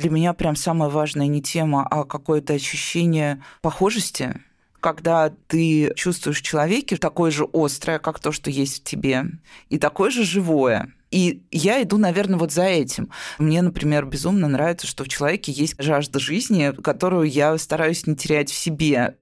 Для меня прям самое важное не тема, а какое-то ощущение похожести, когда ты чувствуешь человеке такое же острое, как то, что есть в тебе, и такое же живое. И я иду, наверное, вот за этим. Мне, например, безумно нравится, что в человеке есть жажда жизни, которую я стараюсь не терять в себе.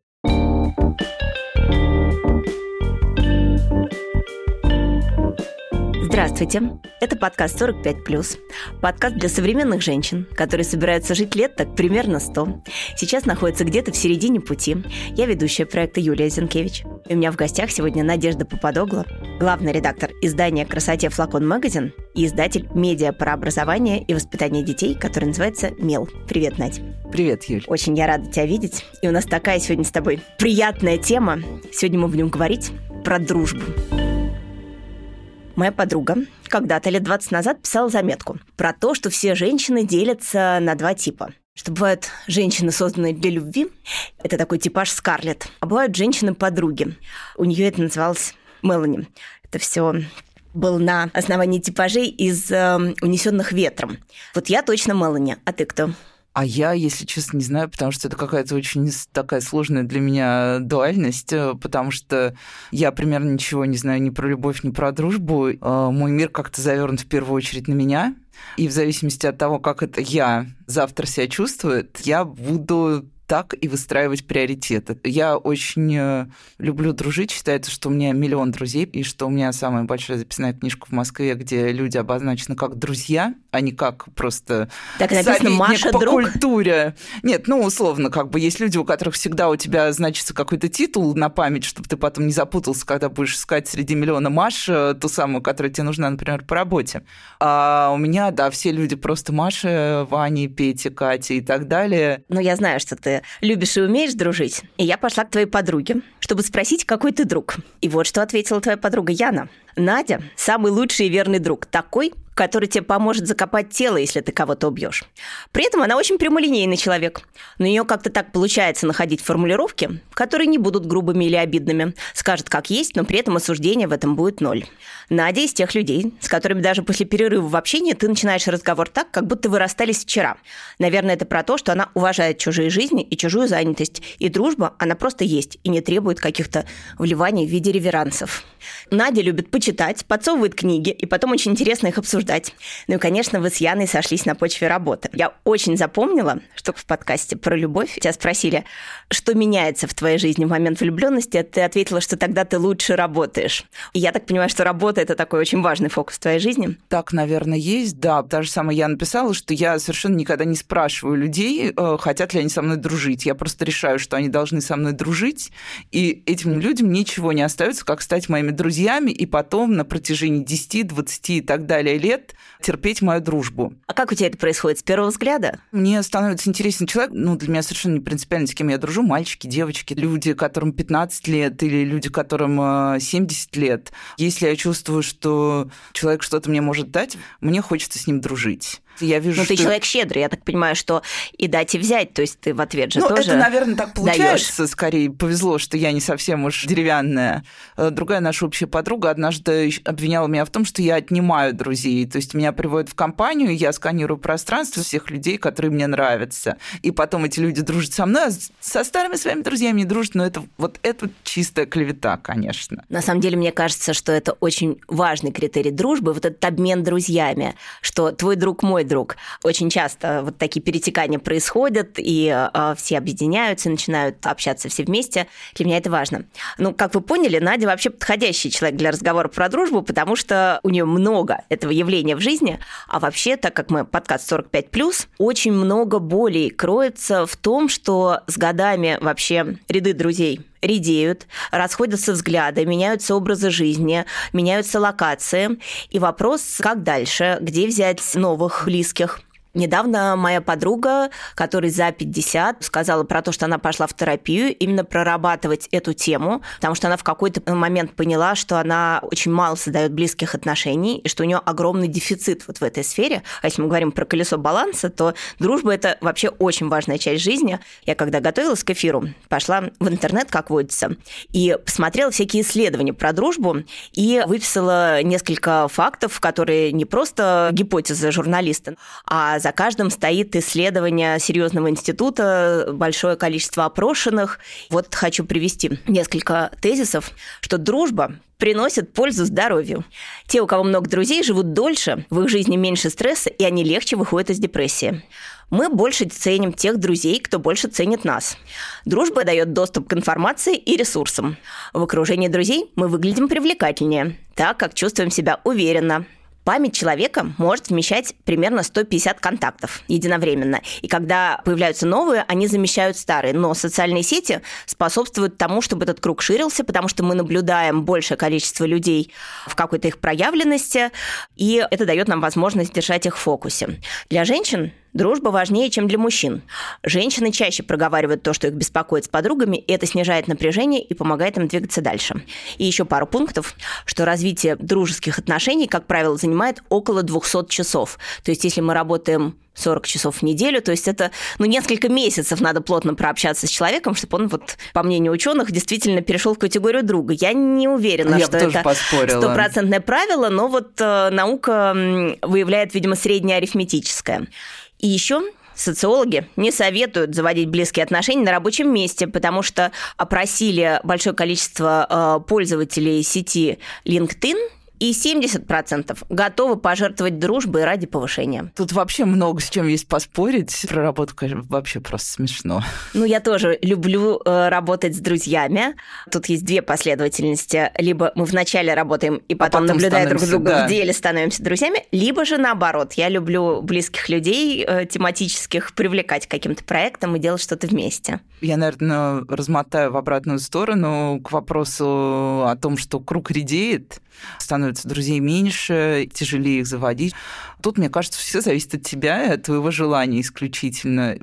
Здравствуйте. Это подкаст 45+. Подкаст для современных женщин, которые собираются жить лет так примерно 100. Сейчас находятся где-то в середине пути. Я ведущая проекта Юлия Зинкевич. И у меня в гостях сегодня Надежда Попадогла, главный редактор издания «Красоте Флакон Магазин» и издатель медиа про образование и воспитание детей, который называется «Мел». Привет, Надь. Привет, Юль. Очень я рада тебя видеть. И у нас такая сегодня с тобой приятная тема. Сегодня мы будем говорить про дружбу. Моя подруга когда-то лет 20 назад писала заметку про то, что все женщины делятся на два типа что бывают женщины, созданные для любви, это такой типаж Скарлетт, а бывают женщины-подруги. У нее это называлось Мелани. Это все был на основании типажей из э, унесенных ветром. Вот я точно Мелани, а ты кто? А я, если честно, не знаю, потому что это какая-то очень такая сложная для меня дуальность, э, потому что я примерно ничего не знаю ни про любовь, ни про дружбу. Э, мой мир как-то завернут в первую очередь на меня. И в зависимости от того, как это я завтра себя чувствую, я буду так и выстраивать приоритеты. Я очень э, люблю дружить. Считается, что у меня миллион друзей, и что у меня самая большая записная книжка в Москве, где люди обозначены как друзья, а не как просто так написано, Маша, по друг? культуре. Нет, ну, условно, как бы есть люди, у которых всегда у тебя значится какой-то титул на память, чтобы ты потом не запутался, когда будешь искать среди миллиона Маш э, ту самую, которая тебе нужна, например, по работе. А у меня, да, все люди просто Маша, Ваня, Петя, Катя и так далее. Ну, я знаю, что ты любишь и умеешь дружить. И я пошла к твоей подруге, чтобы спросить, какой ты друг. И вот что ответила твоя подруга Яна. Надя – самый лучший и верный друг. Такой, который тебе поможет закопать тело, если ты кого-то убьешь. При этом она очень прямолинейный человек. Но нее как-то так получается находить формулировки, которые не будут грубыми или обидными. Скажет, как есть, но при этом осуждение в этом будет ноль. Надя из тех людей, с которыми даже после перерыва в общении ты начинаешь разговор так, как будто вы расстались вчера. Наверное, это про то, что она уважает чужие жизни и чужую занятость. И дружба, она просто есть и не требует каких-то вливаний в виде реверансов. Надя любит почитать, подсовывает книги, и потом очень интересно их обсуждать обсуждать. Ну и, конечно, вы с Яной сошлись на почве работы. Я очень запомнила, что в подкасте про любовь тебя спросили, что меняется в твоей жизни в момент влюбленности, а ты ответила, что тогда ты лучше работаешь. И я так понимаю, что работа – это такой очень важный фокус в твоей жизни. Так, наверное, есть, да. Та же самое я написала, что я совершенно никогда не спрашиваю людей, э, хотят ли они со мной дружить. Я просто решаю, что они должны со мной дружить, и этим людям ничего не остается, как стать моими друзьями, и потом на протяжении 10, 20 и так далее лет лет терпеть мою дружбу. А как у тебя это происходит? С первого взгляда? Мне становится интересен человек, ну, для меня совершенно не принципиально, с кем я дружу, мальчики, девочки, люди, которым 15 лет или люди, которым 70 э, лет. Если я чувствую, что человек что-то мне может дать, мне хочется с ним дружить. Я вижу, Но что... ты человек щедрый, я так понимаю, что и дать, и взять, то есть ты в ответ же ну, тоже это, наверное, так получается. Даёшь. Скорее повезло, что я не совсем уж деревянная. Э, другая наша общая подруга однажды обвиняла меня в том, что я отнимаю друзей. То есть меня приводят в компанию, я сканирую пространство всех людей, которые мне нравятся. И потом эти люди дружат со мной, а со старыми своими друзьями не дружат. Но это вот это чистая клевета, конечно. На самом деле, мне кажется, что это очень важный критерий дружбы, вот этот обмен друзьями, что твой друг мой друг. Очень часто вот такие перетекания происходят, и э, все объединяются, начинают общаться все вместе. Для меня это важно. Ну, как вы поняли, Надя вообще подходящий человек для разговора про дружбу, потому что у нее много этого явления в жизни, а вообще, так как мы подкаст 45+, очень много болей кроется в том, что с годами вообще ряды друзей редеют, расходятся взгляды, меняются образы жизни, меняются локации. И вопрос, как дальше, где взять новых близких. Недавно моя подруга, которой за 50, сказала про то, что она пошла в терапию, именно прорабатывать эту тему, потому что она в какой-то момент поняла, что она очень мало создает близких отношений, и что у нее огромный дефицит вот в этой сфере. А если мы говорим про колесо баланса, то дружба – это вообще очень важная часть жизни. Я когда готовилась к эфиру, пошла в интернет, как водится, и посмотрела всякие исследования про дружбу и выписала несколько фактов, которые не просто гипотезы журналиста, а за каждым стоит исследование серьезного института, большое количество опрошенных. Вот хочу привести несколько тезисов, что дружба приносит пользу здоровью. Те, у кого много друзей, живут дольше, в их жизни меньше стресса, и они легче выходят из депрессии. Мы больше ценим тех друзей, кто больше ценит нас. Дружба дает доступ к информации и ресурсам. В окружении друзей мы выглядим привлекательнее, так как чувствуем себя уверенно, Память человека может вмещать примерно 150 контактов единовременно. И когда появляются новые, они замещают старые. Но социальные сети способствуют тому, чтобы этот круг ширился, потому что мы наблюдаем большее количество людей в какой-то их проявленности, и это дает нам возможность держать их в фокусе. Для женщин Дружба важнее, чем для мужчин. Женщины чаще проговаривают то, что их беспокоит с подругами, и это снижает напряжение и помогает им двигаться дальше. И еще пару пунктов, что развитие дружеских отношений, как правило, занимает около 200 часов. То есть если мы работаем 40 часов в неделю, то есть это, ну, несколько месяцев надо плотно прообщаться с человеком, чтобы он, вот, по мнению ученых, действительно перешел в категорию друга. Я не уверена, Я что это стопроцентное правило, но вот э, наука выявляет, видимо, среднее арифметическое. И еще социологи не советуют заводить близкие отношения на рабочем месте, потому что опросили большое количество э, пользователей сети LinkedIn и 70% готовы пожертвовать дружбой ради повышения. Тут вообще много с чем есть поспорить. Про работу, конечно, вообще просто смешно. Ну, я тоже люблю э, работать с друзьями. Тут есть две последовательности. Либо мы вначале работаем и потом, а потом наблюдая друг друга да. в деле, становимся друзьями, либо же наоборот. Я люблю близких людей, э, тематических, привлекать к каким-то проектам и делать что-то вместе. Я, наверное, размотаю в обратную сторону к вопросу о том, что круг редеет, становится друзей меньше, тяжелее их заводить. Тут, мне кажется, все зависит от тебя и от твоего желания исключительно.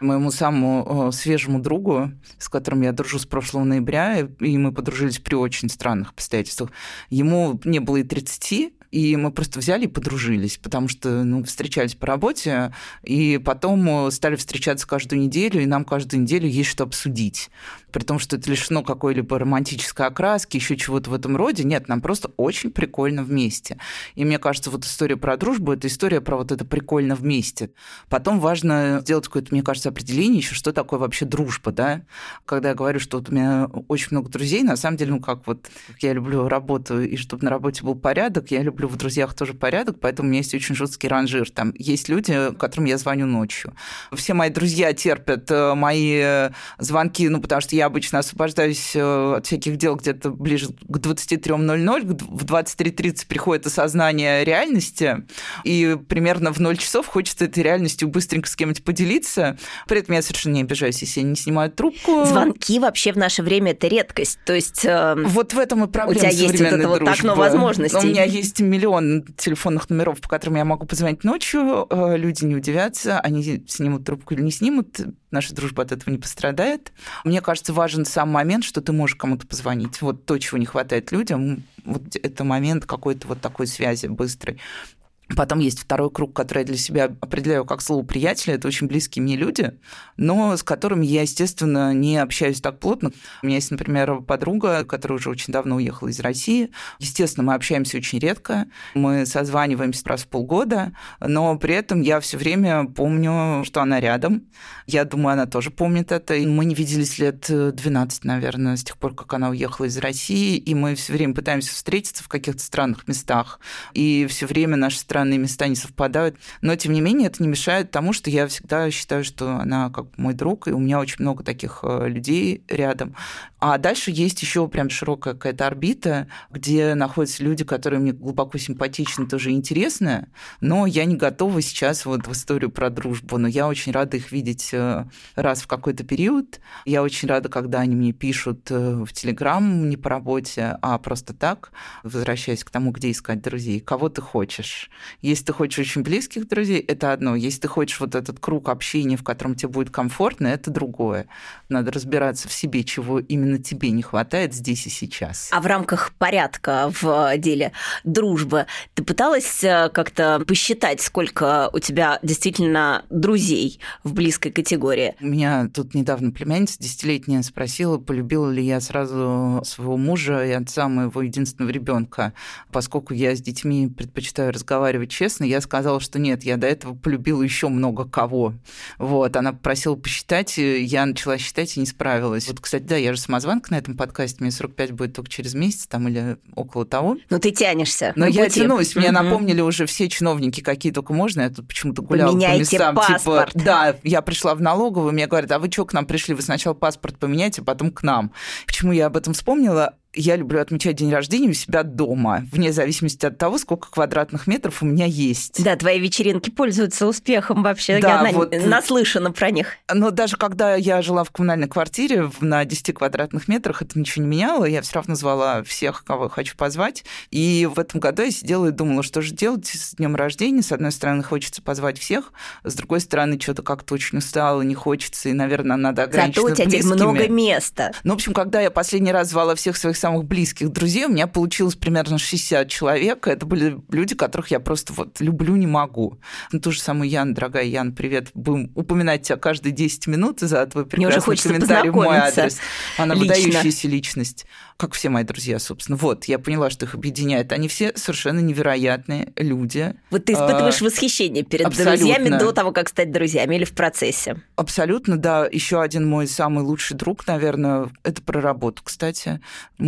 Моему самому э, свежему другу, с которым я дружу с прошлого ноября, и мы подружились при очень странных обстоятельствах, ему не было и 30, и мы просто взяли и подружились, потому что ну, встречались по работе, и потом стали встречаться каждую неделю, и нам каждую неделю есть что обсудить. При том, что это лишено какой-либо романтической окраски, еще чего-то в этом роде. Нет, нам просто очень прикольно вместе. И мне кажется, вот история про дружбу – это история про вот это прикольно вместе. Потом важно сделать какое-то, мне кажется, определение еще, что такое вообще дружба, да? Когда я говорю, что вот у меня очень много друзей, на самом деле, ну как вот, как я люблю работу, и чтобы на работе был порядок, я люблю в друзьях тоже порядок, поэтому у меня есть очень жесткий ранжир. Там есть люди, которым я звоню ночью. Все мои друзья терпят э, мои э, звонки, ну, потому что я обычно освобождаюсь э, от всяких дел где-то ближе к 23.00, в 23.30 приходит осознание реальности, и примерно в 0 часов хочется этой реальностью быстренько с кем-нибудь поделиться. При этом я совершенно не обижаюсь, если они не снимают трубку. Звонки вообще в наше время – это редкость. То есть... Э, вот в этом и проблема У тебя есть вот это вот окно возможностей. Но у меня есть миллион телефонных номеров, по которым я могу позвонить ночью, э, люди не удивятся, они снимут трубку или не снимут, наша дружба от этого не пострадает. Мне кажется, важен сам момент, что ты можешь кому-то позвонить. Вот то, чего не хватает людям, вот это момент какой-то вот такой связи быстрой. Потом есть второй круг, который я для себя определяю как слово приятеля. Это очень близкие мне люди, но с которыми я, естественно, не общаюсь так плотно. У меня есть, например, подруга, которая уже очень давно уехала из России. Естественно, мы общаемся очень редко. Мы созваниваемся раз в полгода, но при этом я все время помню, что она рядом. Я думаю, она тоже помнит это. И мы не виделись лет 12, наверное, с тех пор, как она уехала из России, и мы все время пытаемся встретиться в каких-то странных местах. И все время наши страны странные места не совпадают. Но, тем не менее, это не мешает тому, что я всегда считаю, что она как мой друг, и у меня очень много таких э, людей рядом. А дальше есть еще прям широкая какая-то орбита, где находятся люди, которые мне глубоко симпатичны, тоже интересны, но я не готова сейчас вот в историю про дружбу, но я очень рада их видеть э, раз в какой-то период. Я очень рада, когда они мне пишут э, в Телеграм не по работе, а просто так, возвращаясь к тому, где искать друзей. Кого ты хочешь? Если ты хочешь очень близких друзей, это одно. Если ты хочешь вот этот круг общения, в котором тебе будет комфортно, это другое. Надо разбираться в себе, чего именно именно тебе не хватает здесь и сейчас. А в рамках порядка в деле дружбы ты пыталась э, как-то посчитать, сколько у тебя действительно друзей в близкой категории? Меня тут недавно племянница десятилетняя спросила, полюбила ли я сразу своего мужа и отца моего единственного ребенка. Поскольку я с детьми предпочитаю разговаривать честно, я сказала, что нет, я до этого полюбила еще много кого. Вот, она попросила посчитать, я начала считать и не справилась. Вот, кстати, да, я же самозванка на этом подкасте, мне 45 будет только через месяц там или около того. Ну, ты тянешься. Но я пути. тянусь, мне напомнили уже все чиновники, какие только можно. Я тут почему-то гуляла Поменяйте по местам. Типа, паспорт. Типа, да, я пришла в налоговую, мне говорят, а вы что к нам пришли? Вы сначала паспорт поменяйте, а потом к нам. Почему я об этом вспомнила? Я люблю отмечать день рождения у себя дома, вне зависимости от того, сколько квадратных метров у меня есть. Да, твои вечеринки пользуются успехом вообще. Да, я вот, наслышана про них. Но даже когда я жила в коммунальной квартире на 10 квадратных метрах, это ничего не меняло. Я все равно звала всех, кого хочу позвать. И в этом году я сидела и думала, что же делать с днем рождения. С одной стороны, хочется позвать всех, с другой стороны, что-то как-то очень устала, не хочется, и, наверное, надо ограничиться Зато у тебя близкими. много места. Ну, в общем, когда я последний раз звала всех своих самых близких друзей, у меня получилось примерно 60 человек. Это были люди, которых я просто вот люблю, не могу. Ну, ту же самую Ян, дорогая Ян, привет. Будем упоминать тебя каждые 10 минут за твой прекрасный комментарий в мой адрес. Она лично. выдающаяся личность как все мои друзья, собственно. Вот, я поняла, что их объединяет. Они все совершенно невероятные люди. Вот ты испытываешь а, восхищение перед абсолютно. друзьями до того, как стать друзьями или в процессе? Абсолютно, да. Еще один мой самый лучший друг, наверное, это про работу, кстати.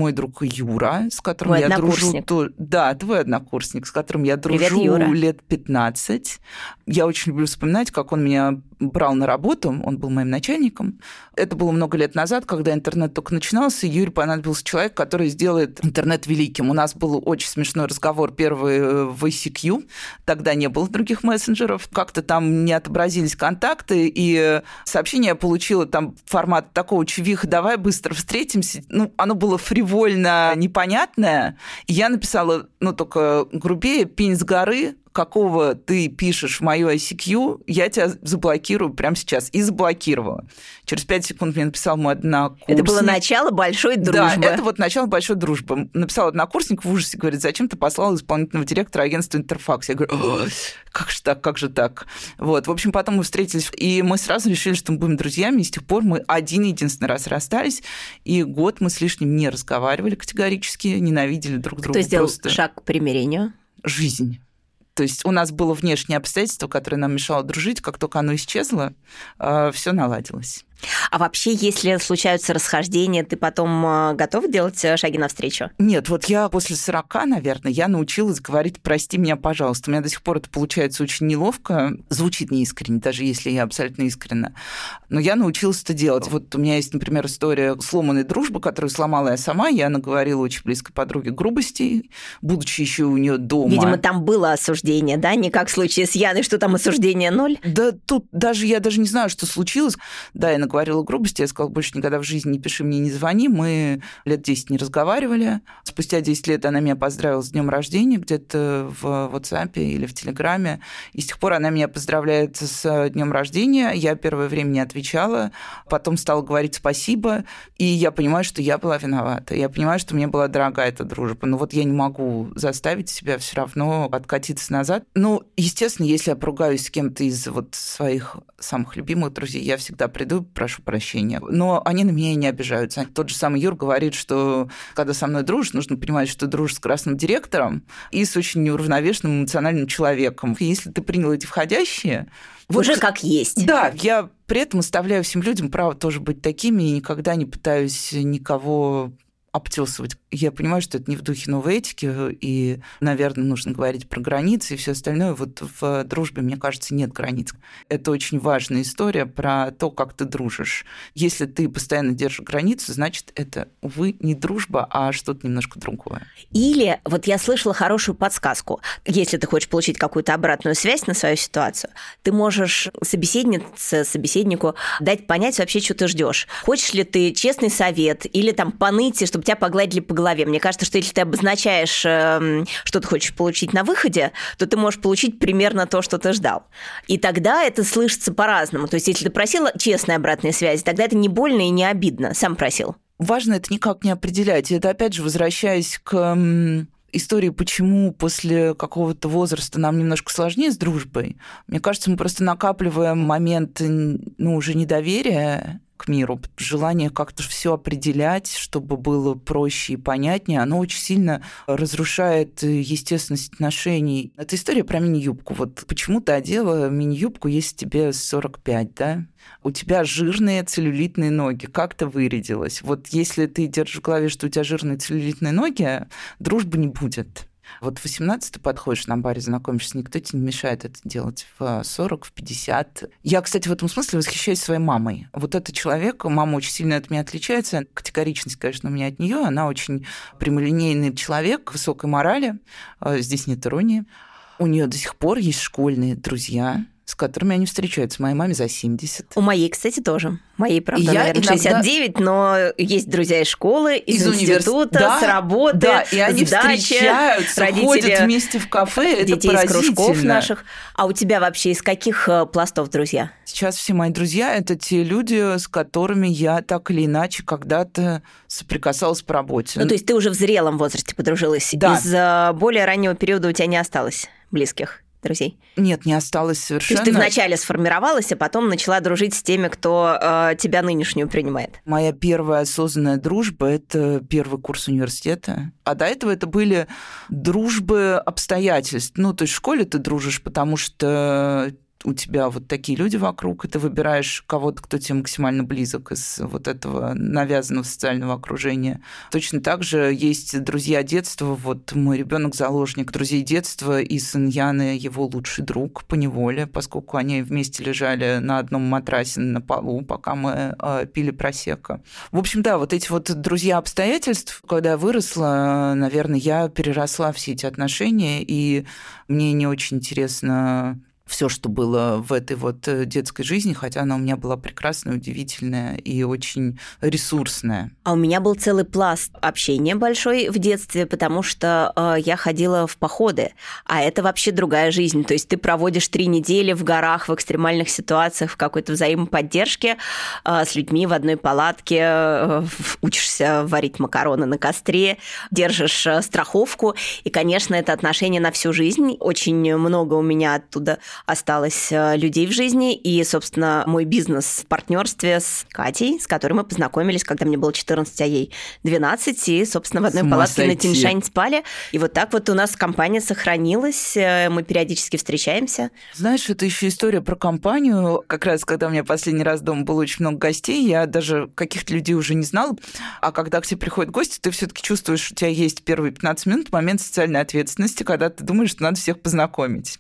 Мой друг Юра, с которым Мой я дружу. Да, твой однокурсник, с которым я дружу Привет, Юра. лет 15. Я очень люблю вспоминать, как он меня брал на работу, он был моим начальником. Это было много лет назад, когда интернет только начинался, и Юре понадобился человек, который сделает интернет великим. У нас был очень смешной разговор первый э, в ICQ, тогда не было других мессенджеров, как-то там не отобразились контакты, и сообщение я получила там формат такого чувиха, давай быстро встретимся. Ну, оно было фривольно непонятное, и я написала, ну, только грубее, пень с горы, какого ты пишешь в мою ICQ, я тебя заблокирую прямо сейчас. И заблокировала. Через пять секунд мне написал мой однокурсник. Это было начало большой дружбы. Да, это вот начало большой дружбы. Написал однокурсник в ужасе, говорит, зачем ты послал исполнительного директора агентства Интерфакс? Я говорю, как же так, как же так? Вот, в общем, потом мы встретились, и мы сразу решили, что мы будем друзьями, и с тех пор мы один единственный раз расстались, и год мы с лишним не разговаривали категорически, ненавидели друг друга. Кто сделал просто. шаг к примирению? Жизнь. То есть у нас было внешнее обстоятельство, которое нам мешало дружить. Как только оно исчезло, а, все наладилось. А вообще, если случаются расхождения, ты потом э, готов делать э, шаги навстречу? Нет, вот я после 40, наверное, я научилась говорить «прости меня, пожалуйста». У меня до сих пор это получается очень неловко, звучит неискренне, даже если я абсолютно искренна. Но я научилась это делать. Вот у меня есть, например, история сломанной дружбы, которую сломала я сама. Я наговорила очень близкой подруге грубостей, будучи еще у нее дома. Видимо, там было осуждение, да? Не как в случае с Яной, что там осуждение ноль? Да тут даже я даже не знаю, что случилось. Да, я наговорила грубости, я сказала, больше никогда в жизни не пиши мне, не звони. Мы лет 10 не разговаривали. Спустя 10 лет она меня поздравила с днем рождения где-то в WhatsApp или в Телеграме. И с тех пор она меня поздравляет с днем рождения. Я первое время не отвечала, потом стала говорить спасибо, и я понимаю, что я была виновата. Я понимаю, что мне была дорога эта дружба. Но вот я не могу заставить себя все равно откатиться назад. Ну, естественно, если я поругаюсь с кем-то из вот своих самых любимых друзей, я всегда приду, прошу прощения. Но они на меня и не обижаются. Тот же самый Юр говорит, что когда со мной дружишь, нужно понимать, что ты дружишь с красным директором и с очень неуравновешенным эмоциональным человеком. Если ты принял эти входящие, уже как есть. Да, я при этом оставляю всем людям право тоже быть такими и никогда не пытаюсь никого обтесывать. Я понимаю, что это не в духе новой этики, и, наверное, нужно говорить про границы и все остальное. Вот в дружбе, мне кажется, нет границ. Это очень важная история про то, как ты дружишь. Если ты постоянно держишь границу, значит, это, увы, не дружба, а что-то немножко другое. Или, вот я слышала хорошую подсказку. Если ты хочешь получить какую-то обратную связь на свою ситуацию, ты можешь собеседнице, собеседнику дать понять вообще, что ты ждешь. Хочешь ли ты честный совет или там поныть, чтобы чтобы тебя погладили по голове. Мне кажется, что если ты обозначаешь, эм, что ты хочешь получить на выходе, то ты можешь получить примерно то, что ты ждал. И тогда это слышится по-разному. То есть, если ты просил честной обратной связи, тогда это не больно и не обидно. Сам просил. важно это никак не определять. Это, опять же, возвращаясь к истории, почему после какого-то возраста нам немножко сложнее с дружбой. Мне кажется, мы просто накапливаем момент, ну, уже недоверия к миру, желание как-то все определять, чтобы было проще и понятнее, оно очень сильно разрушает естественность отношений. Это история про мини-юбку. Вот почему ты одела мини-юбку, если тебе 45, да? У тебя жирные целлюлитные ноги. Как то вырядилась? Вот если ты держишь в голове, что у тебя жирные целлюлитные ноги, дружбы не будет. Вот в 18 ты подходишь на баре, знакомишься, никто тебе не мешает это делать в 40, в 50. Я, кстати, в этом смысле восхищаюсь своей мамой. Вот этот человек, мама очень сильно от меня отличается. Категоричность, конечно, у меня от нее. Она очень прямолинейный человек, высокой морали. А, здесь нет иронии. У нее до сих пор есть школьные друзья, с которыми они встречаются. Моей маме за 70. У моей, кстати, тоже. Моей, правда, я наверное, иногда... 69, но есть друзья из школы, из, из института, да, с работы, да, и они дачи, встречаются, родители, ходят вместе в кафе, детей это из кружков наших. А у тебя вообще из каких э, пластов друзья? Сейчас все мои друзья – это те люди, с которыми я так или иначе когда-то соприкасалась по работе. Ну, то есть ты уже в зрелом возрасте подружилась? Да. Из э, более раннего периода у тебя не осталось близких? Друзей? Нет, не осталось совершенно. То есть ты вначале сформировалась, а потом начала дружить с теми, кто э, тебя нынешнюю принимает? Моя первая осознанная дружба – это первый курс университета. А до этого это были дружбы обстоятельств. Ну, то есть в школе ты дружишь, потому что у тебя вот такие люди вокруг, и ты выбираешь кого-то, кто тебе максимально близок из вот этого навязанного социального окружения. Точно так же есть друзья детства. Вот мой ребенок заложник друзей детства, и сын Яны его лучший друг по неволе, поскольку они вместе лежали на одном матрасе на полу, пока мы э, пили просека. В общем, да, вот эти вот друзья обстоятельств, когда я выросла, наверное, я переросла все эти отношения, и мне не очень интересно все, что было в этой вот э, детской жизни, хотя она у меня была прекрасная, удивительная и очень ресурсная. А у меня был целый пласт общения большой в детстве, потому что э, я ходила в походы, а это вообще другая жизнь. То есть ты проводишь три недели в горах, в экстремальных ситуациях, в какой-то взаимоподдержке э, с людьми в одной палатке, э, учишься варить макароны на костре, держишь э, страховку, и, конечно, это отношение на всю жизнь. Очень много у меня оттуда осталось э, людей в жизни. И, собственно, мой бизнес в партнерстве с Катей, с которой мы познакомились, когда мне было 14, а ей 12. И, собственно, в одной палатке на Тиньшань спали. И вот так вот у нас компания сохранилась. Э, мы периодически встречаемся. Знаешь, это еще история про компанию. Как раз, когда у меня последний раз дома было очень много гостей, я даже каких-то людей уже не знала. А когда к тебе приходят гости, ты все-таки чувствуешь, что у тебя есть первые 15 минут момент социальной ответственности, когда ты думаешь, что надо всех познакомить.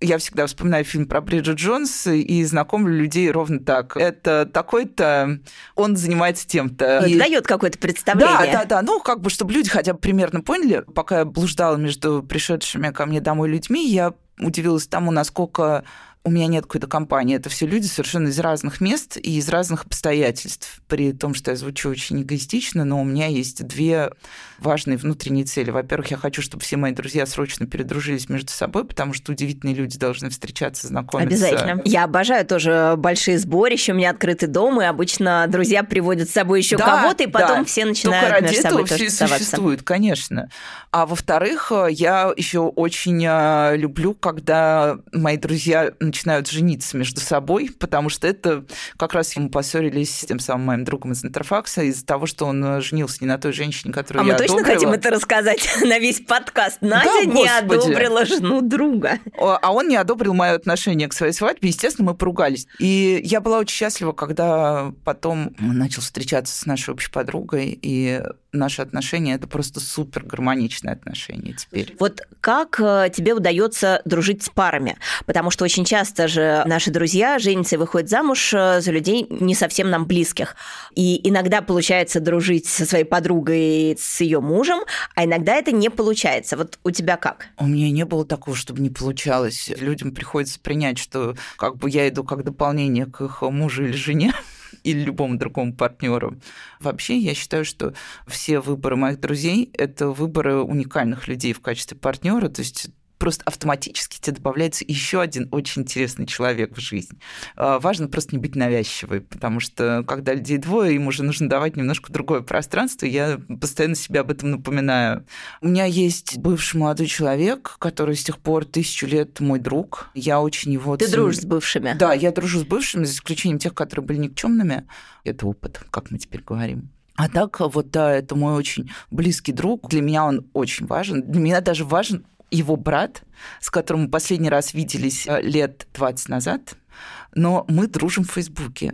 Я всегда вспоминаю фильм про Бриджит Джонс и знакомлю людей ровно так. Это такой-то, он занимается тем-то. И... Дает какое-то представление. Да, да, да. Ну, как бы, чтобы люди хотя бы примерно поняли. Пока я блуждала между пришедшими ко мне домой людьми, я удивилась тому, насколько у меня нет какой-то компании. Это все люди совершенно из разных мест и из разных обстоятельств. При том, что я звучу очень эгоистично, но у меня есть две важные внутренние цели. Во-первых, я хочу, чтобы все мои друзья срочно передружились между собой, потому что удивительные люди должны встречаться, знакомиться. Обязательно. Я обожаю тоже большие сборища, у меня открытый дом, и обычно друзья приводят с собой еще да, кого-то, и потом да. все начинают Только ради между собой этого все существует, конечно. А во-вторых, я еще очень а, люблю, когда мои друзья начинают жениться между собой, потому что это как раз мы поссорились с тем самым моим другом из Интерфакса из-за того, что он женился не на той женщине, которую а я мы точно одобрила. хотим это рассказать на весь подкаст? Надя да, не одобрила жену друга. А он не одобрил мое отношение к своей свадьбе. Естественно, мы поругались. И я была очень счастлива, когда потом начал встречаться с нашей общей подругой, и наши отношения это просто супер гармоничные отношения теперь. Вот как э, тебе удается дружить с парами? Потому что очень часто же наши друзья женятся и выходят замуж э, за людей не совсем нам близких. И иногда получается дружить со своей подругой, с ее мужем, а иногда это не получается. Вот у тебя как? У меня не было такого, чтобы не получалось. Людям приходится принять, что как бы я иду как дополнение к их мужу или жене или любому другому партнеру. Вообще, я считаю, что все выборы моих друзей – это выборы уникальных людей в качестве партнера. То есть просто автоматически тебе добавляется еще один очень интересный человек в жизнь. А, важно просто не быть навязчивой, потому что когда людей двое, им уже нужно давать немножко другое пространство, я постоянно себе об этом напоминаю. У меня есть бывший молодой человек, который с тех пор тысячу лет мой друг. Я очень его... Ты дружишь с бывшими? Да, я дружу с бывшими, за исключением тех, которые были никчемными. Это опыт, как мы теперь говорим. А так, вот да, это мой очень близкий друг. Для меня он очень важен. Для меня даже важен его брат, с которым мы последний раз виделись э, лет 20 назад, но мы дружим в Фейсбуке.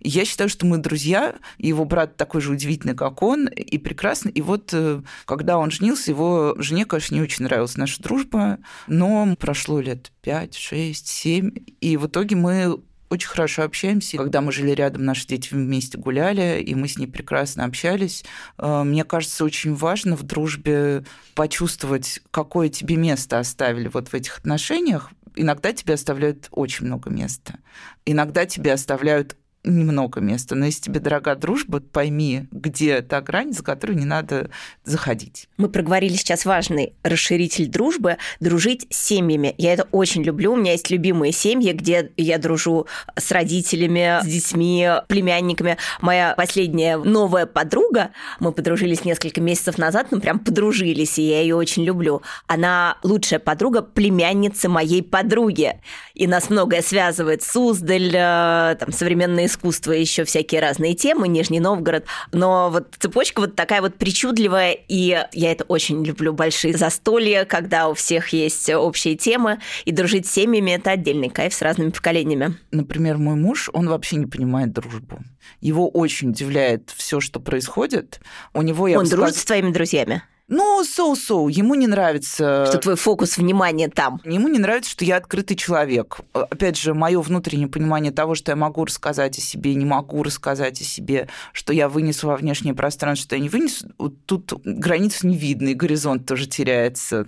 я считаю, что мы друзья, его брат такой же удивительный, как он, и прекрасный. И вот э, когда он женился, его жене, конечно, не очень нравилась наша дружба, но прошло лет 5, 6, 7, и в итоге мы очень хорошо общаемся. Когда мы жили рядом, наши дети вместе гуляли, и мы с ней прекрасно общались. Э, мне кажется, очень важно в дружбе почувствовать, какое тебе место оставили вот в этих отношениях. Иногда тебе оставляют очень много места. Иногда тебе оставляют немного места. Но если тебе дорога дружба, пойми, где та грань, за которую не надо заходить. Мы проговорили сейчас важный расширитель дружбы – дружить с семьями. Я это очень люблю. У меня есть любимые семьи, где я дружу с родителями, с детьми, племянниками. Моя последняя новая подруга, мы подружились несколько месяцев назад, ну прям подружились, и я ее очень люблю. Она лучшая подруга племянницы моей подруги. И нас многое связывает. Суздаль, э, там, современные искусство, еще всякие разные темы, Нижний Новгород. Но вот цепочка вот такая вот причудливая, и я это очень люблю, большие застолья, когда у всех есть общие темы, и дружить с семьями – это отдельный кайф с разными поколениями. Например, мой муж, он вообще не понимает дружбу. Его очень удивляет все, что происходит. У него, я он дружит сказ... с твоими друзьями? Ну, соу-соу, ему не нравится... Что твой фокус внимания там. Ему не нравится, что я открытый человек. Опять же, мое внутреннее понимание того, что я могу рассказать о себе, не могу рассказать о себе, что я вынесу во внешнее пространство, что я не вынесу, тут границ не видно, и горизонт тоже теряется.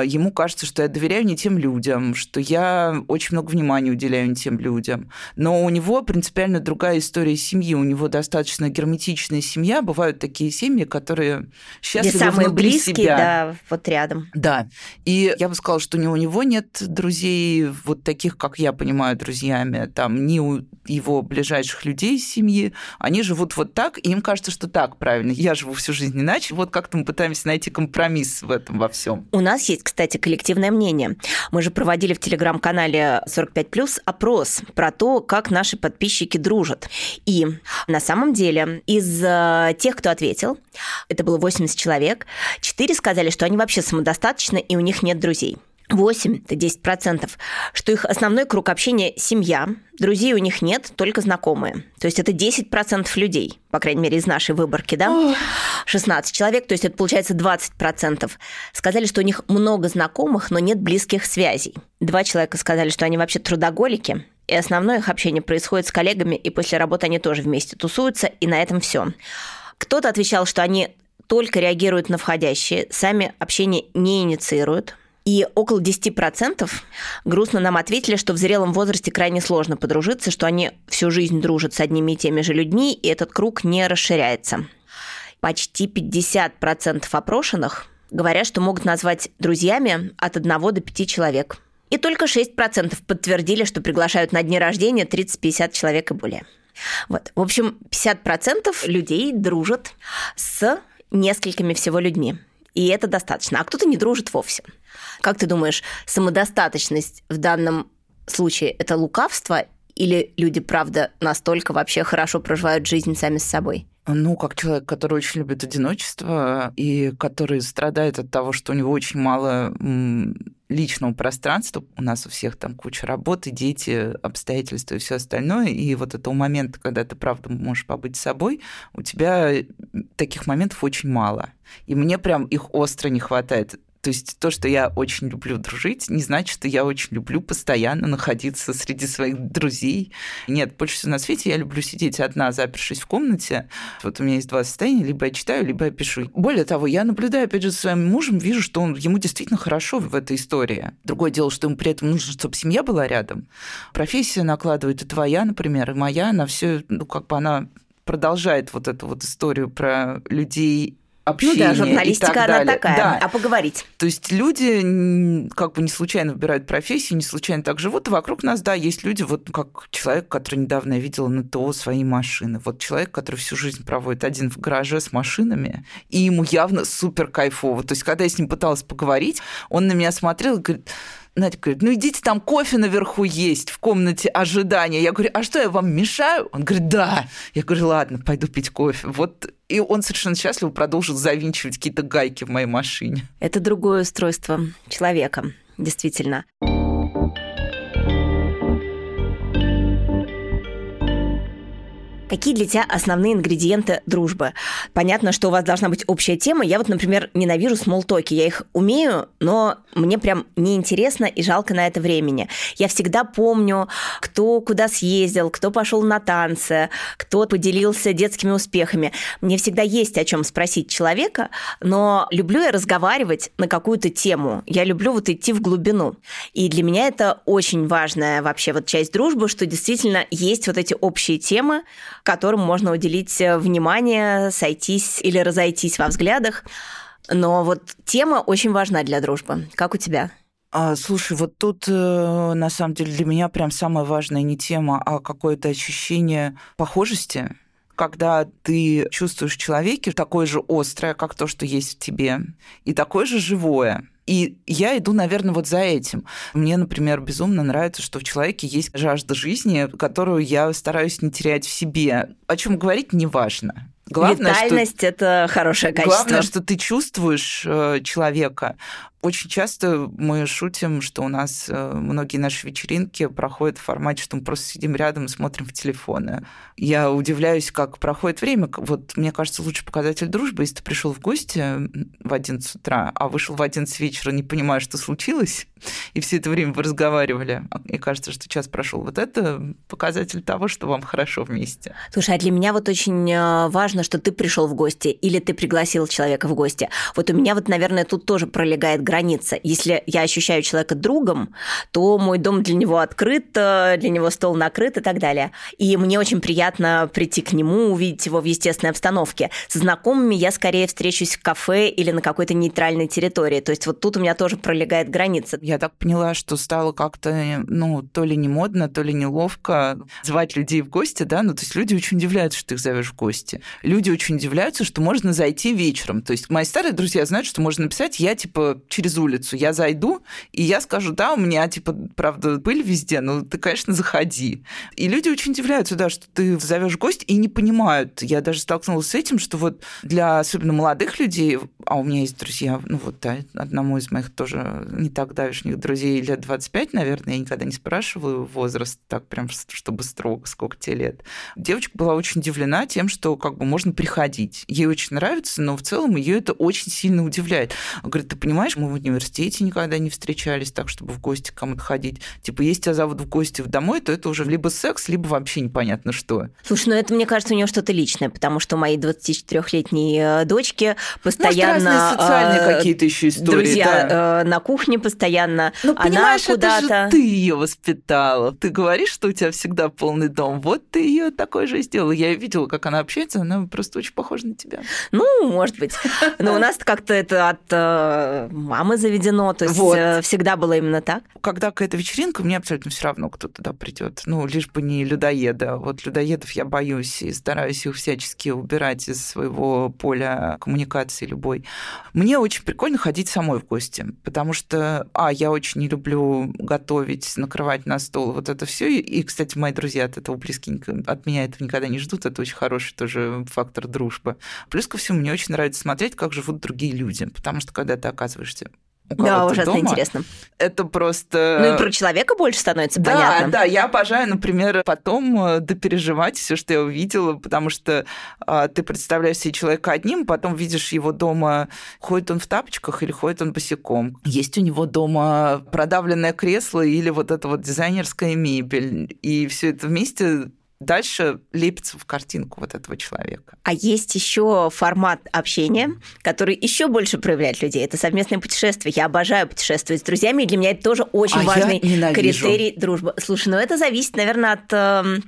Ему кажется, что я доверяю не тем людям, что я очень много внимания уделяю не тем людям. Но у него принципиально другая история семьи. У него достаточно герметичная семья. Бывают такие семьи, которые счастливы близкие, себя. да, вот рядом. Да. И я бы сказала, что ни у него нет друзей вот таких, как я понимаю, друзьями, там, ни у его ближайших людей из семьи. Они живут вот так, и им кажется, что так правильно. Я живу всю жизнь иначе. Вот как-то мы пытаемся найти компромисс в этом во всем. У нас есть, кстати, коллективное мнение. Мы же проводили в телеграм-канале 45+, опрос про то, как наши подписчики дружат. И на самом деле из э, тех, кто ответил, это было 80 человек, Четыре сказали, что они вообще самодостаточны и у них нет друзей. 8, это 10%, что их основной круг общения – семья, друзей у них нет, только знакомые. То есть это 10% людей, по крайней мере, из нашей выборки, да? 16 человек, то есть это получается 20%. Сказали, что у них много знакомых, но нет близких связей. Два человека сказали, что они вообще трудоголики, и основное их общение происходит с коллегами, и после работы они тоже вместе тусуются, и на этом все. Кто-то отвечал, что они только реагируют на входящие, сами общение не инициируют. И около 10% грустно нам ответили, что в зрелом возрасте крайне сложно подружиться, что они всю жизнь дружат с одними и теми же людьми, и этот круг не расширяется. Почти 50% опрошенных говорят, что могут назвать друзьями от 1 до 5 человек. И только 6% подтвердили, что приглашают на дни рождения 30-50 человек и более. Вот. В общем, 50% людей дружат с несколькими всего людьми. И это достаточно. А кто-то не дружит вовсе. Как ты думаешь, самодостаточность в данном случае – это лукавство или люди, правда, настолько вообще хорошо проживают жизнь сами с собой? Ну, как человек, который очень любит одиночество и который страдает от того, что у него очень мало личного пространства, у нас у всех там куча работы, дети, обстоятельства и все остальное, и вот этого момента, когда ты правда можешь побыть собой, у тебя таких моментов очень мало. И мне прям их остро не хватает. То есть то, что я очень люблю дружить, не значит, что я очень люблю постоянно находиться среди своих друзей. Нет, больше всего на свете я люблю сидеть одна, запершись в комнате. Вот у меня есть два состояния, либо я читаю, либо я пишу. Более того, я наблюдаю, опять же, за своим мужем, вижу, что он, ему действительно хорошо в этой истории. Другое дело, что ему при этом нужно, чтобы семья была рядом. Профессия накладывает, и твоя, например, и моя, на все, ну, как бы она продолжает вот эту вот историю про людей общение. Ну да, журналистика и так она далее. такая. Да. А поговорить? То есть люди как бы не случайно выбирают профессию, не случайно так живут. И вокруг нас, да, есть люди, вот как человек, который недавно я видела на ТО своей машины. Вот человек, который всю жизнь проводит один в гараже с машинами, и ему явно супер кайфово. То есть когда я с ним пыталась поговорить, он на меня смотрел и говорит, Надя говорит, ну идите там кофе наверху есть в комнате ожидания. Я говорю, а что, я вам мешаю? Он говорит, да. Я говорю, ладно, пойду пить кофе. Вот и он совершенно счастливо продолжил завинчивать какие-то гайки в моей машине. Это другое устройство человека, действительно. Какие для тебя основные ингредиенты дружбы? Понятно, что у вас должна быть общая тема. Я вот, например, ненавижу смолтоки. Я их умею, но мне прям неинтересно и жалко на это времени. Я всегда помню, кто куда съездил, кто пошел на танцы, кто поделился детскими успехами. Мне всегда есть о чем спросить человека, но люблю я разговаривать на какую-то тему. Я люблю вот идти в глубину. И для меня это очень важная вообще вот часть дружбы, что действительно есть вот эти общие темы, которым можно уделить э, внимание, сойтись или разойтись во взглядах. Но вот тема очень важна для дружбы. Как у тебя? А, слушай, вот тут э, на самом деле для меня прям самое важное не тема, а какое-то ощущение похожести когда ты чувствуешь в человеке такое же острое, как то, что есть в тебе, и такое же живое. И я иду, наверное, вот за этим. Мне, например, безумно нравится, что в человеке есть жажда жизни, которую я стараюсь не терять в себе. О чем говорить, неважно. Главное, Витальность что... – это хорошее качество. Главное, что ты чувствуешь э, человека. Очень часто мы шутим, что у нас э, многие наши вечеринки проходят в формате, что мы просто сидим рядом и смотрим в телефоны. Я удивляюсь, как проходит время. Вот мне кажется, лучший показатель дружбы, если ты пришел в гости в 11 утра, а вышел в 11 вечера, не понимая, что случилось, и все это время вы разговаривали, и кажется, что час прошел. Вот это показатель того, что вам хорошо вместе. Слушай, а для меня вот очень э, важно, что ты пришел в гости или ты пригласил человека в гости. Вот у меня вот, наверное, тут тоже пролегает граница. Если я ощущаю человека другом, то мой дом для него открыт, э, для него стол накрыт и так далее. И мне очень приятно прийти к нему, увидеть его в естественной обстановке. С знакомыми я скорее встречусь в кафе или на какой-то нейтральной территории. То есть вот тут у меня тоже пролегает граница. Я так поняла, что стало как-то, ну, то ли не модно, то ли неловко звать людей в гости, да, ну, то есть люди очень удивляются, что ты их зовешь в гости. Люди очень удивляются, что можно зайти вечером. То есть мои старые друзья знают, что можно написать, я, типа, через улицу, я зайду, и я скажу, да, у меня, типа, правда, пыль везде, но ты, конечно, заходи. И люди очень удивляются, да, что ты зовешь гость и не понимают. Я даже столкнулась с этим, что вот для особенно молодых людей, а у меня есть друзья, ну вот, да, одному из моих тоже не так давешних друзей лет 25, наверное, я никогда не спрашиваю возраст так прям, чтобы строго, сколько тебе лет. Девочка была очень удивлена тем, что как бы можно приходить. Ей очень нравится, но в целом ее это очень сильно удивляет. Говорит, ты понимаешь, мы в университете никогда не встречались так, чтобы в гости к кому-то ходить. Типа, если тебя зовут в гости домой, то это уже либо секс, либо вообще непонятно что. Слушай, ну это, мне кажется, у нее что-то личное, потому что мои 24-летней э, дочки постоянно... Может, социальные э, какие-то еще истории. Друзья да. э, на кухне постоянно, ну, она куда-то... Это же ты ее воспитала. Ты говоришь, что у тебя всегда полный дом. Вот ты ее такой же сделала. Я видела, как она общается, она просто очень похожа на тебя. Ну, может быть. Но у нас как-то это от э, мамы заведено, то есть вот. Э, всегда было именно так. Когда какая-то вечеринка, мне абсолютно все равно, кто туда придет. Ну, лишь бы не людоеда. Вот людоедов я боюсь и стараюсь их всячески убирать из своего поля коммуникации любой. Мне очень прикольно ходить самой в гости, потому что, а, я очень не люблю готовить, накрывать на стол, вот это все. И, кстати, мои друзья от этого близкенько, от меня этого никогда не ждут, это очень хороший тоже фактор дружбы. Плюс ко всему, мне очень нравится смотреть, как живут другие люди, потому что когда ты оказываешься да, ужасно дома. интересно. Это просто... Ну и про человека больше становится да, понятно. Да, я обожаю, например, потом э, допереживать все, что я увидела, потому что а, ты представляешь себе человека одним, потом видишь его дома, ходит он в тапочках или ходит он босиком. Есть у него дома продавленное кресло или вот эта вот дизайнерская мебель. И все это вместе дальше лепится в картинку вот этого человека. А есть еще формат общения, который еще больше проявляет людей. Это совместное путешествие. Я обожаю путешествовать с друзьями, и для меня это тоже очень а важный критерий дружбы. Слушай, ну это зависит, наверное, от э,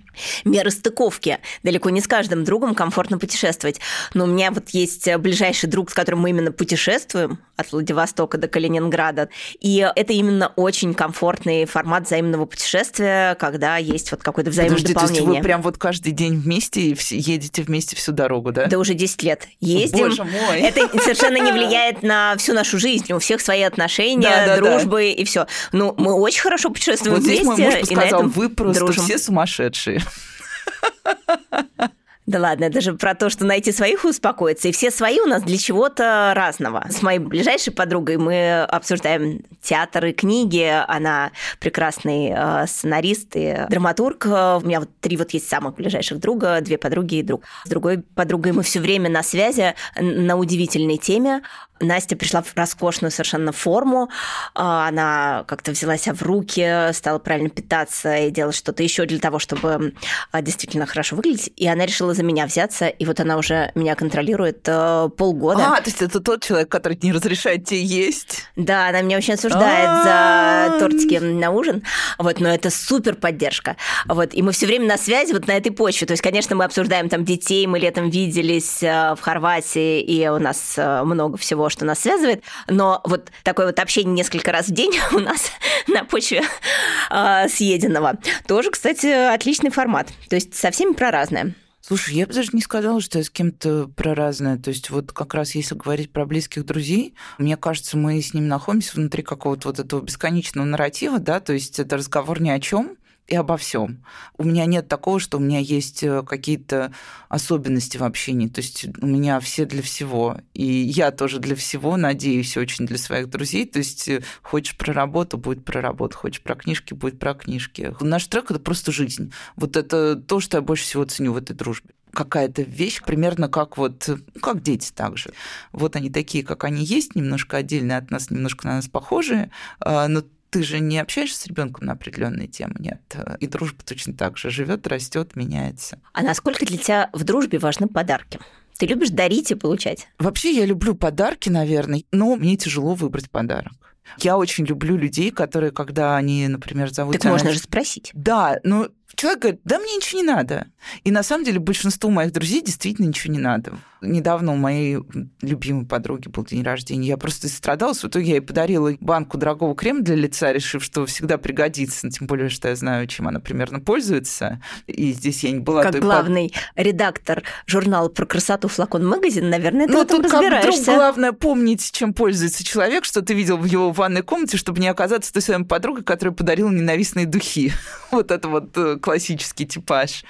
меры стыковки. Далеко не с каждым другом комфортно путешествовать. Но у меня вот есть ближайший друг, с которым мы именно путешествуем от Владивостока до Калининграда. И это именно очень комфортный формат взаимного путешествия, когда есть вот какое-то взаимное Подожди, прям вот каждый день вместе и едете вместе всю дорогу, да? Да уже 10 лет ездим. Боже мой! Это совершенно не влияет на всю нашу жизнь. У всех свои отношения, да, да, дружбы да. и все. Ну, мы очень хорошо путешествуем вот вместе. Здесь мой муж сказал, вы просто дружим. все сумасшедшие. Да ладно, это же про то, что найти своих и успокоиться. И все свои у нас для чего-то разного. С моей ближайшей подругой мы обсуждаем театр и книги. Она прекрасный э, сценарист и драматург. У меня вот три вот есть самых ближайших друга, две подруги и друг. С другой подругой мы все время на связи на удивительной теме. Настя пришла в роскошную совершенно форму. А, она как-то взяла себя в руки, стала правильно питаться и делать что-то еще для того, чтобы а, действительно хорошо выглядеть. И она решила за меня взяться, и вот она уже меня контролирует э, полгода. А, то есть это тот человек, который не разрешает тебе есть? Да, она меня очень осуждает за тортики на ужин. Вот, но это супер поддержка. Вот, и мы все время на связи вот на этой почве. То есть, конечно, мы обсуждаем там детей, мы летом виделись э, в Хорватии, и у нас э, много всего, что нас связывает. Но вот такое вот общение несколько раз в день у нас на почве съеденного. Тоже, кстати, отличный формат. То есть со всеми про разное. Слушай, я бы даже не сказала, что я с кем-то про разное. То есть вот как раз если говорить про близких друзей, мне кажется, мы с ними находимся внутри какого-то вот этого бесконечного нарратива, да, то есть это разговор ни о чем, и обо всем. У меня нет такого, что у меня есть э, какие-то особенности в общении. То есть у меня все для всего. И я тоже для всего, надеюсь, очень для своих друзей. То есть э, хочешь про работу, будет про работу. Хочешь про книжки, будет про книжки. Наш трек – это просто жизнь. Вот это то, что я больше всего ценю в этой дружбе какая-то вещь, примерно как вот, ну, как дети также. Вот они такие, как они есть, немножко отдельные от нас, немножко на нас похожие, а, но ты же не общаешься с ребенком на определенные темы, нет. И дружба точно так же живет, растет, меняется. А насколько для тебя в дружбе важны подарки? Ты любишь дарить и получать? Вообще я люблю подарки, наверное, но мне тяжело выбрать подарок. Я очень люблю людей, которые, когда они, например, зовут... Так можно же спросить. Да, ну человек говорит, да мне ничего не надо. И на самом деле большинству моих друзей действительно ничего не надо. Недавно у моей любимой подруги был день рождения. Я просто страдалась. В итоге я ей подарила банку дорогого крема для лица, решив, что всегда пригодится. Тем более, что я знаю, чем она примерно пользуется. И здесь я не была... Как главный под... редактор журнала про красоту «Флакон Магазин», наверное, ты ну, в этом тут разбираешься. Как главное помнить, чем пользуется человек, что ты видел в его ванной комнате, чтобы не оказаться той самой подругой, которая подарила ненавистные духи. Вот это вот э, классический типаж.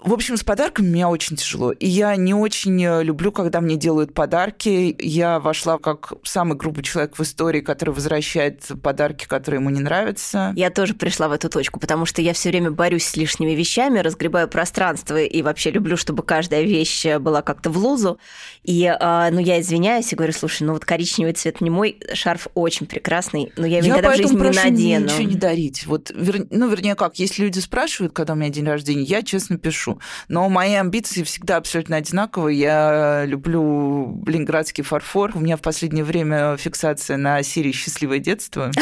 В общем, с подарками мне очень тяжело. И я не очень э, люблю, когда мне делают подарки. Я вошла как самый грубый человек в истории, который возвращает подарки, которые ему не нравятся. Я тоже пришла в эту точку, потому что я все время борюсь с лишними вещами, разгребаю пространство и вообще люблю, чтобы каждая вещь была как-то в лузу. И, э, ну, я извиняюсь и говорю, слушай, ну вот коричневый цвет не мой, шарф очень прекрасный, но я его я никогда в жизни не надену. ничего не дарить. Вот, вер... ну, вернее, как, если люди спрашивают, когда у меня день рождения, я честно пишу. Но мои амбиции всегда абсолютно одинаковые. Я люблю ленинградский фарфор. У меня в последнее время фиксация на серии «Счастливое детство».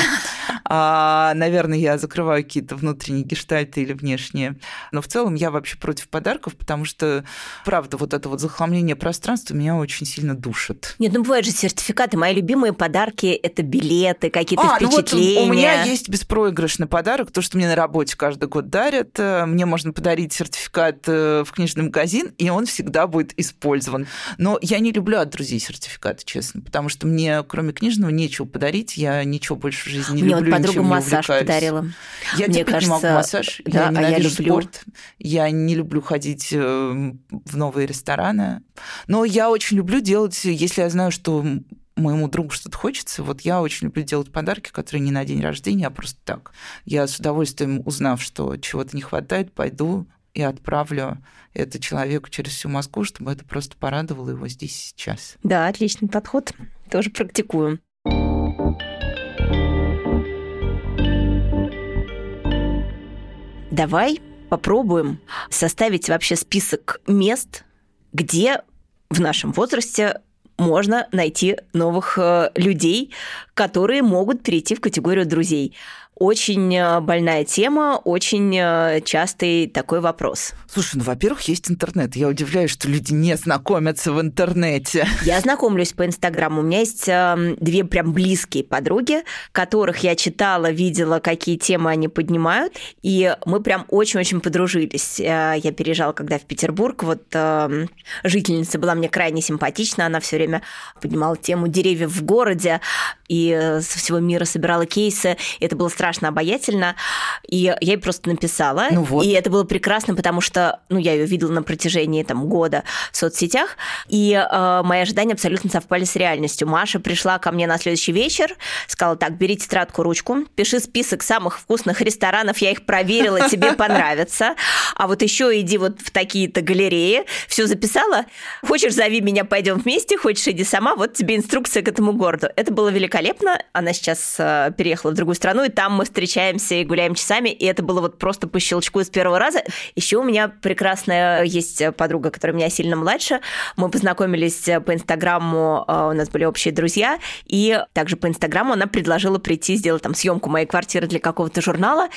А, наверное, я закрываю какие-то внутренние гештальты или внешние. Но в целом я вообще против подарков, потому что, правда, вот это вот захламление пространства меня очень сильно душит. Нет, ну бывают же сертификаты. Мои любимые подарки – это билеты, какие-то а, впечатления. Ну вот у меня есть беспроигрышный подарок, то, что мне на работе каждый год дарят. Мне можно подарить сертификат э, в книжный магазин, и он всегда будет использован. Но я не люблю от друзей сертификаты, честно, потому что мне, кроме книжного, нечего подарить. Я ничего больше в жизни не мне люблю, вот подруга массаж подарила. Я мне кажется, не могу массаж. Да, я а я люблю. спорт. Я не люблю ходить э, в новые рестораны. Но я очень люблю делать, если я знаю, что моему другу что-то хочется, вот я очень люблю делать подарки, которые не на день рождения, а просто так. Я с удовольствием, узнав, что чего-то не хватает, пойду и отправлю это человеку через всю Москву, чтобы это просто порадовало его здесь сейчас. Да, отличный подход. Тоже практикую. Давай попробуем составить вообще список мест, где в нашем возрасте можно найти новых э, людей, которые могут перейти в категорию друзей. Очень э, больная тема, очень э, частый такой вопрос. Слушай, ну, во-первых, есть интернет. Я удивляюсь, что люди не знакомятся в интернете. Я знакомлюсь по Инстаграму. У меня есть э, две прям близкие подруги, которых я читала, видела, какие темы они поднимают, и мы прям очень-очень подружились. Я переезжала, когда в Петербург, вот жительница была мне крайне симпатична, она все время поднимала тему деревьев в городе, и со всего мира собирала кейсы. Это было страшно обаятельно. И я ей просто написала. Ну вот. И это было прекрасно, потому что ну, я ее видела на протяжении там, года в соцсетях. И э, мои ожидания абсолютно совпали с реальностью. Маша пришла ко мне на следующий вечер, сказала так, бери тетрадку, ручку, пиши список самых вкусных ресторанов, я их проверила, тебе понравится. А вот еще иди вот в такие-то галереи. Все записала. Хочешь, зови меня, пойдем вместе, хочешь, иди сама, вот тебе инструкция к этому городу. Это было великолепно великолепно. Она сейчас э, переехала в другую страну, и там мы встречаемся и гуляем часами, и это было вот просто по щелчку с первого раза. Еще у меня прекрасная есть подруга, которая меня сильно младше. Мы познакомились по Инстаграму, э, у нас были общие друзья, и также по Инстаграму она предложила прийти сделать там съемку моей квартиры для какого-то журнала.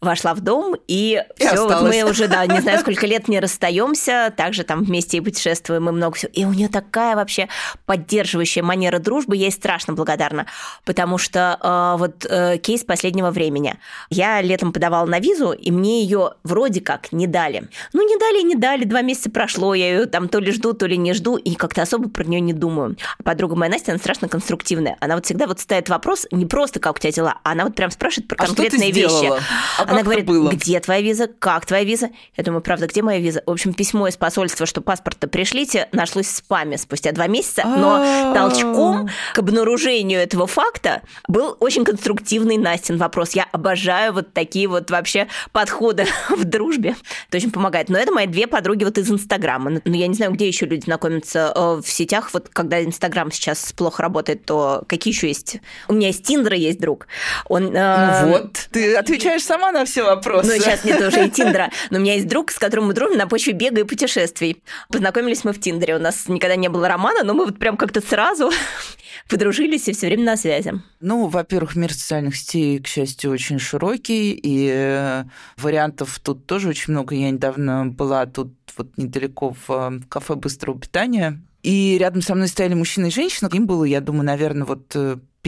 Вошла в дом, и, и все, вот мы уже, да, не знаю, сколько лет не расстаемся, также там вместе и путешествуем, и много всего. И у нее такая вообще поддерживающая манера дружбы, я ей страшно благодарна потому что э, вот э, кейс последнего времени. Я летом подавала на визу, и мне ее вроде как не дали. Ну, не дали не дали, два месяца прошло, я ее там то ли жду, то ли не жду, и как-то особо про нее не думаю. А подруга моя Настя, она страшно конструктивная. Она вот всегда вот ставит вопрос не просто как у тебя дела, а она вот прям спрашивает про а конкретные вещи. А она говорит, было? где твоя виза, как твоя виза? Я думаю, правда, где моя виза? В общем, письмо из посольства, что паспорт-то пришлите, нашлось в спаме спустя два месяца, но толчком к обнаружению этого факта был очень конструктивный Настин вопрос. Я обожаю вот такие вот вообще подходы в дружбе. Это очень помогает. Но это мои две подруги вот из Инстаграма. Но я не знаю, где еще люди знакомятся э, в сетях. Вот когда Инстаграм сейчас плохо работает, то какие еще есть? У меня есть Тиндер, есть друг. Он, э... Ну вот, ты отвечаешь сама на все вопросы. Ну, сейчас нет уже и Тиндера. Но у меня есть друг, с которым мы дружим на почве бега и путешествий. Познакомились мы в Тиндере. У нас никогда не было романа, но мы вот прям как-то сразу подружились и все время на связи. Ну, во-первых, мир социальных сетей, к счастью, очень широкий, и э, вариантов тут тоже очень много. Я недавно была тут вот недалеко в э, кафе быстрого питания, и рядом со мной стояли мужчина и женщина. Им было, я думаю, наверное, вот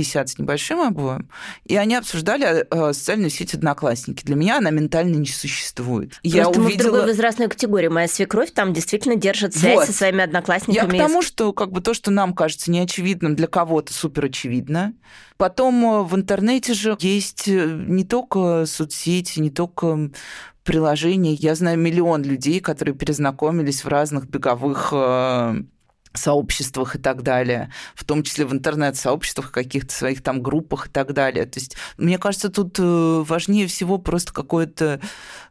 50 с небольшим обоим, и они обсуждали э, социальную сеть «Одноклассники». Для меня она ментально не существует. Просто я увидела... мы в другой возрастной категории. Моя свекровь там действительно держит связь вот. со своими одноклассниками. Я к тому, что как бы то, что нам кажется неочевидным, для кого-то супер очевидно. Потом э, в интернете же есть э, не только соцсети, не только приложения. Я знаю миллион людей, которые перезнакомились в разных беговых сообществах и так далее, в том числе в интернет-сообществах, каких-то своих там группах и так далее. То есть, мне кажется, тут э, важнее всего просто какое-то,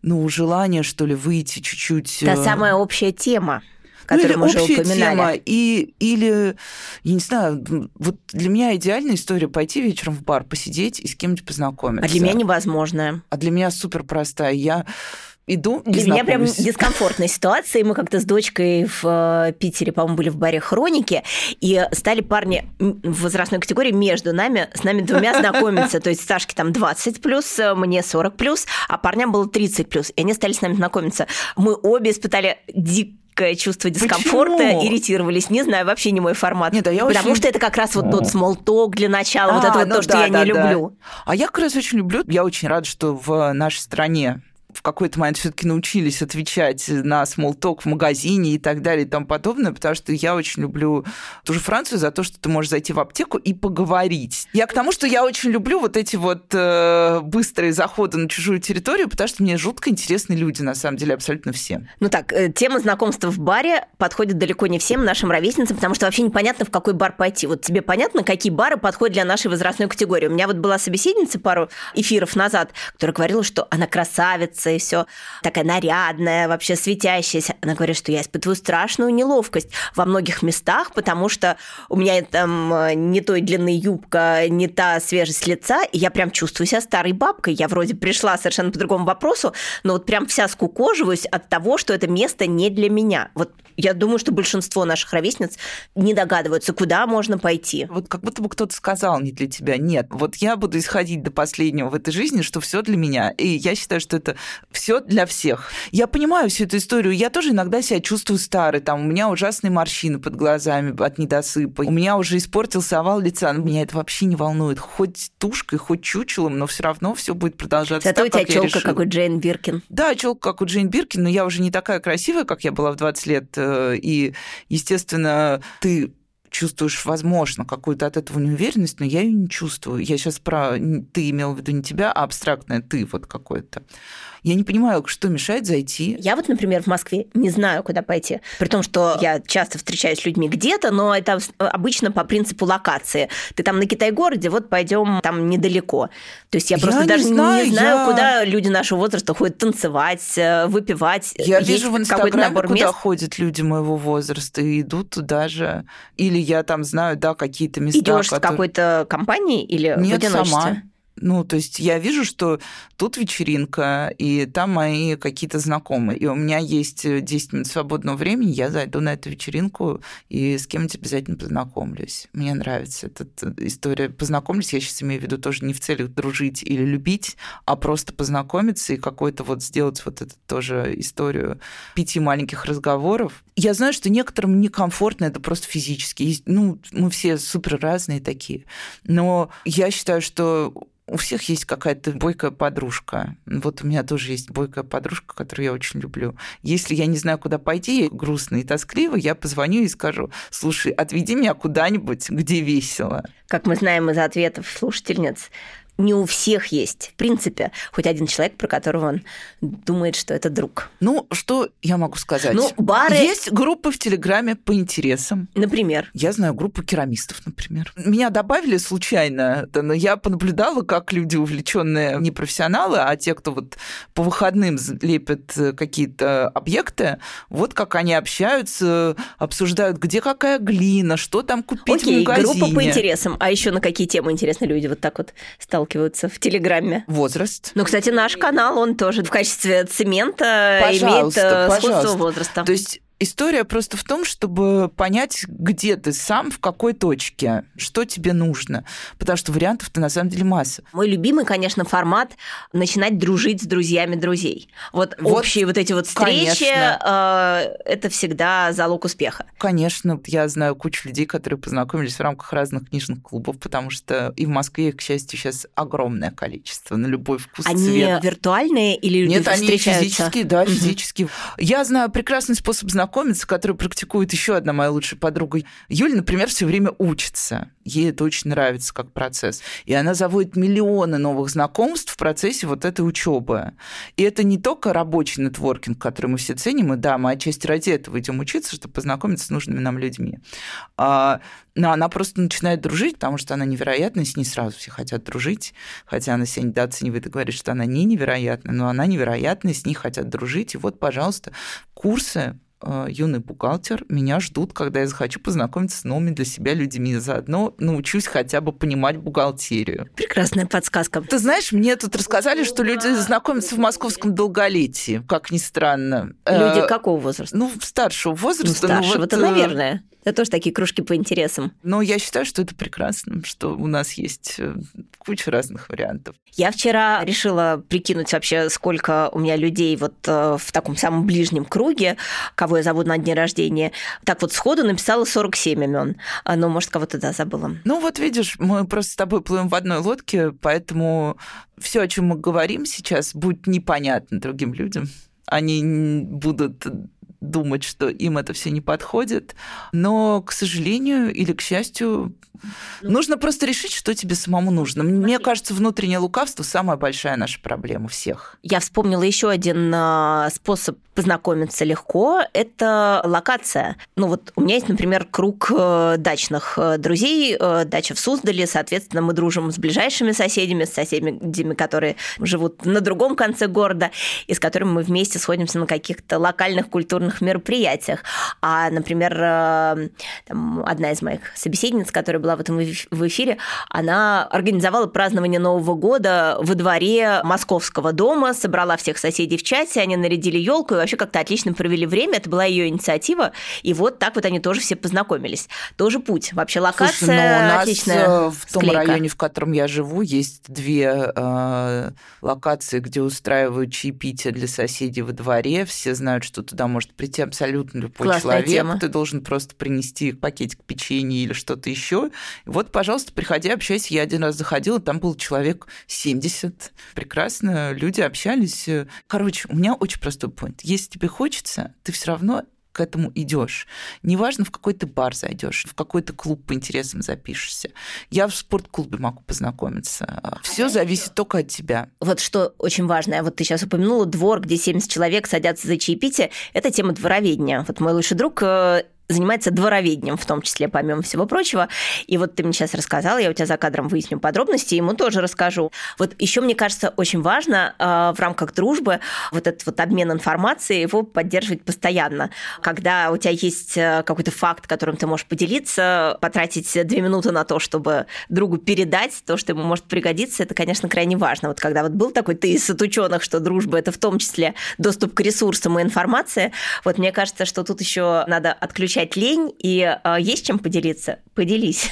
ну, желание, что ли, выйти чуть-чуть... Та э, самая общая тема которую ну, мы уже упоминали. Тема, и, или, я не знаю, вот для меня идеальная история пойти вечером в бар, посидеть и с кем-нибудь познакомиться. А для меня невозможная. А для меня супер простая. Я иду Для меня прям дискомфортная ситуация. Мы как-то с дочкой в э, Питере, по-моему, были в баре «Хроники», и стали парни в возрастной категории между нами, с нами двумя знакомиться. То есть Сашке там 20 плюс, э, мне 40 плюс, а парням было 30 плюс. И они стали с нами знакомиться. Мы обе испытали дикое чувство дискомфорта, Почему? иритировались. Не знаю, вообще не мой формат. Нет, а я Потому очень... что это как раз вот тот смолток для начала, а, вот это вот ну то, да, что я да, не да. люблю. А я как раз очень люблю. Я очень рада, что в нашей стране в какой-то момент все-таки научились отвечать на смолток в магазине и так далее и тому подобное, потому что я очень люблю ту же Францию за то, что ты можешь зайти в аптеку и поговорить. Я к тому, что я очень люблю вот эти вот э, быстрые заходы на чужую территорию, потому что мне жутко интересны люди, на самом деле, абсолютно все. Ну так, э, тема знакомства в баре подходит далеко не всем нашим ровесницам, потому что вообще непонятно, в какой бар пойти. Вот тебе понятно, какие бары подходят для нашей возрастной категории? У меня вот была собеседница пару эфиров назад, которая говорила, что она красавица, красится, и все такая нарядная, вообще светящаяся. Она говорит, что я испытываю страшную неловкость во многих местах, потому что у меня там э, не той длины юбка, не та свежесть лица, и я прям чувствую себя старой бабкой. Я вроде пришла совершенно по другому вопросу, но вот прям вся скукоживаюсь от того, что это место не для меня. Вот я думаю, что большинство наших ровесниц не догадываются, куда можно пойти. Вот как будто бы кто-то сказал не для тебя. Нет, вот я буду исходить до последнего в этой жизни, что все для меня. И я считаю, что это все для всех. Я понимаю всю эту историю. Я тоже иногда себя чувствую старой. Там у меня ужасные морщины под глазами от недосыпа. У меня уже испортился овал лица. Но меня это вообще не волнует. Хоть тушкой, хоть чучелом, но все равно все будет продолжаться Зато так, у тебя как челка, как у Джейн Биркин. Да, челка, как у Джейн Биркин, но я уже не такая красивая, как я была в 20 лет. Э, и, естественно, ты чувствуешь, возможно, какую-то от этого неуверенность, но я ее не чувствую. Я сейчас про ты имел в виду не тебя, а абстрактное ты вот какое-то. Я не понимаю, что мешает зайти. Я вот, например, в Москве не знаю, куда пойти. При том, что я часто встречаюсь с людьми где-то, но это обычно по принципу локации. Ты там на Китай-городе, вот пойдем там недалеко. То есть я просто я даже не знаю, не знаю я... куда люди нашего возраста ходят танцевать, э, выпивать. Я Есть вижу в Инстаграме, куда мест. ходят люди моего возраста и идут туда же. Или я там знаю, да, какие-то места. Идешь с которые- какой-то компанией или в Нет, одиночестве? сама. Ну, то есть я вижу, что тут вечеринка, и там мои какие-то знакомые. И у меня есть 10 минут свободного времени, я зайду на эту вечеринку и с кем-нибудь обязательно познакомлюсь. Мне нравится эта история. Познакомлюсь, я сейчас имею в виду тоже не в целях дружить или любить, а просто познакомиться и какой-то вот сделать вот эту тоже историю пяти маленьких разговоров. Я знаю, что некоторым некомфортно это просто физически. Ну, мы все супер разные такие. Но я считаю, что у всех есть какая-то бойкая подружка. Вот у меня тоже есть бойкая подружка, которую я очень люблю. Если я не знаю, куда пойти, грустно и тоскливо, я позвоню и скажу, слушай, отведи меня куда-нибудь, где весело. Как мы знаем из ответов слушательниц, не у всех есть, в принципе, хоть один человек, про которого он думает, что это друг. Ну, что я могу сказать? Ну, бары- Есть группы в Телеграме по интересам. Например, Я знаю группу керамистов, например. Меня добавили случайно, да, но я понаблюдала, как люди увлеченные не профессионалы, а те, кто вот по выходным лепят э, какие-то объекты, вот как они общаются, обсуждают, где какая глина, что там купить окей, в магазине. группа по интересам. А еще на какие темы интересно люди вот так вот сталкиваются в Телеграме? Возраст. Ну, кстати, наш канал, он тоже в качестве цемента имеет Пожалуйста, э, сходство пожалуйста. возраста. То есть История просто в том, чтобы понять, где ты сам, в какой точке, что тебе нужно. Потому что вариантов-то на самом деле масса. Мой любимый, конечно, формат начинать дружить с друзьями друзей. Вот, Вот, общие вот эти вот встречи, конечно. э, это всегда залог успеха. Конечно, я знаю кучу людей, которые познакомились в рамках разных книжных клубов, потому что и в Москве, к счастью, сейчас огромное количество на любой вкус Они цвет. виртуальные или Нет, они встречаются? физические, да, Мгм. физические. Я знаю прекрасный способ знакомиться, который практикует еще одна моя лучшая подруга. Юля, например, все время учится. Ей это очень нравится как процесс. И она заводит миллионы новых знакомств в процессе вот этой учебы. И это не только рабочий нетворкинг, который мы все ценим, и да, мы отчасти ради этого идем учиться, чтобы познакомиться с нужными нам людьми. А, но она просто начинает дружить, потому что она невероятная, с ней сразу все хотят дружить, хотя она себя недооценивает и говорит, что она не невероятная, но она невероятная, с ней хотят дружить. И вот, пожалуйста, курсы юный бухгалтер меня ждут, когда я захочу познакомиться с новыми для себя людьми. Заодно научусь хотя бы понимать бухгалтерию. Прекрасная подсказка. Ты знаешь, мне тут рассказали, что люди знакомятся в московском долголетии, как ни странно. Люди Э, какого возраста? Ну, старшего Ну, возраста. ну, старшего-то, вот, э, наверное. Это тоже такие кружки по интересам. Но я считаю, что это прекрасно, что у нас есть э, куча разных вариантов. Я вчера решила прикинуть вообще, сколько у меня людей вот э, в таком самом ближнем круге, кого я зову на дне рождения. Так вот сходу написала 47 имен. А, Но, может, кого-то, да, забыла. Ну вот видишь, мы просто с тобой плывем в одной лодке, поэтому все, о чем мы говорим сейчас, будет непонятно другим людям. Они будут думать, что им это все не подходит. Но, к сожалению или к счастью, Ну, нужно просто решить, что тебе самому нужно. Мне кажется, внутреннее лукавство самая большая наша проблема всех. Я вспомнила еще один а, способ познакомиться легко – это локация. Ну вот у меня есть, например, круг э, дачных э, друзей, э, дача в Суздале, соответственно, мы дружим с ближайшими соседями, с соседями, которые живут на другом конце города, и с которыми мы вместе сходимся на каких-то локальных культурных мероприятиях. А, например, там, одна из моих собеседниц, которая была в этом в эфире, она организовала празднование Нового года во дворе московского дома, собрала всех соседей в чате, они нарядили елку и вообще как-то отлично провели время. Это была ее инициатива. И вот так вот они тоже все познакомились. Тоже путь. Вообще локация Слушай, ну, у нас отличная э, в том склейка. районе, в котором я живу, есть две э, локации, где устраивают чаепитие для соседей во дворе. Все знают, что туда может прийти абсолютно любой Классная человек. Тема. Ты должен просто принести пакетик печенья или что-то еще. Вот, пожалуйста, приходи, общайся. Я один раз заходила, там был человек 70. Прекрасно, люди общались. Короче, у меня очень простой. Есть если тебе хочется, ты все равно к этому идешь. Неважно, в какой ты бар зайдешь, в какой-то клуб по интересам запишешься. Я в спортклубе могу познакомиться. Все зависит только от тебя. Вот что очень важное. Вот ты сейчас упомянула двор, где 70 человек садятся за чаепитие. Это тема двороведения. Вот мой лучший друг э, занимается двороведением, в том числе, помимо всего прочего. И вот ты мне сейчас рассказала, я у тебя за кадром выясню подробности, ему тоже расскажу. Вот еще, мне кажется, очень важно э, в рамках дружбы вот этот вот обмен информацией, его поддерживать постоянно. Когда у тебя есть э, какой-то факт, которым ты можешь поделиться, потратить две минуты на то, чтобы другу передать то, что ему может пригодиться, это, конечно, крайне важно. Вот когда вот был такой тезис от ученых, что дружба – это в том числе доступ к ресурсам и информации, вот мне кажется, что тут еще надо отключать ощущать лень, и э, есть чем поделиться, поделись.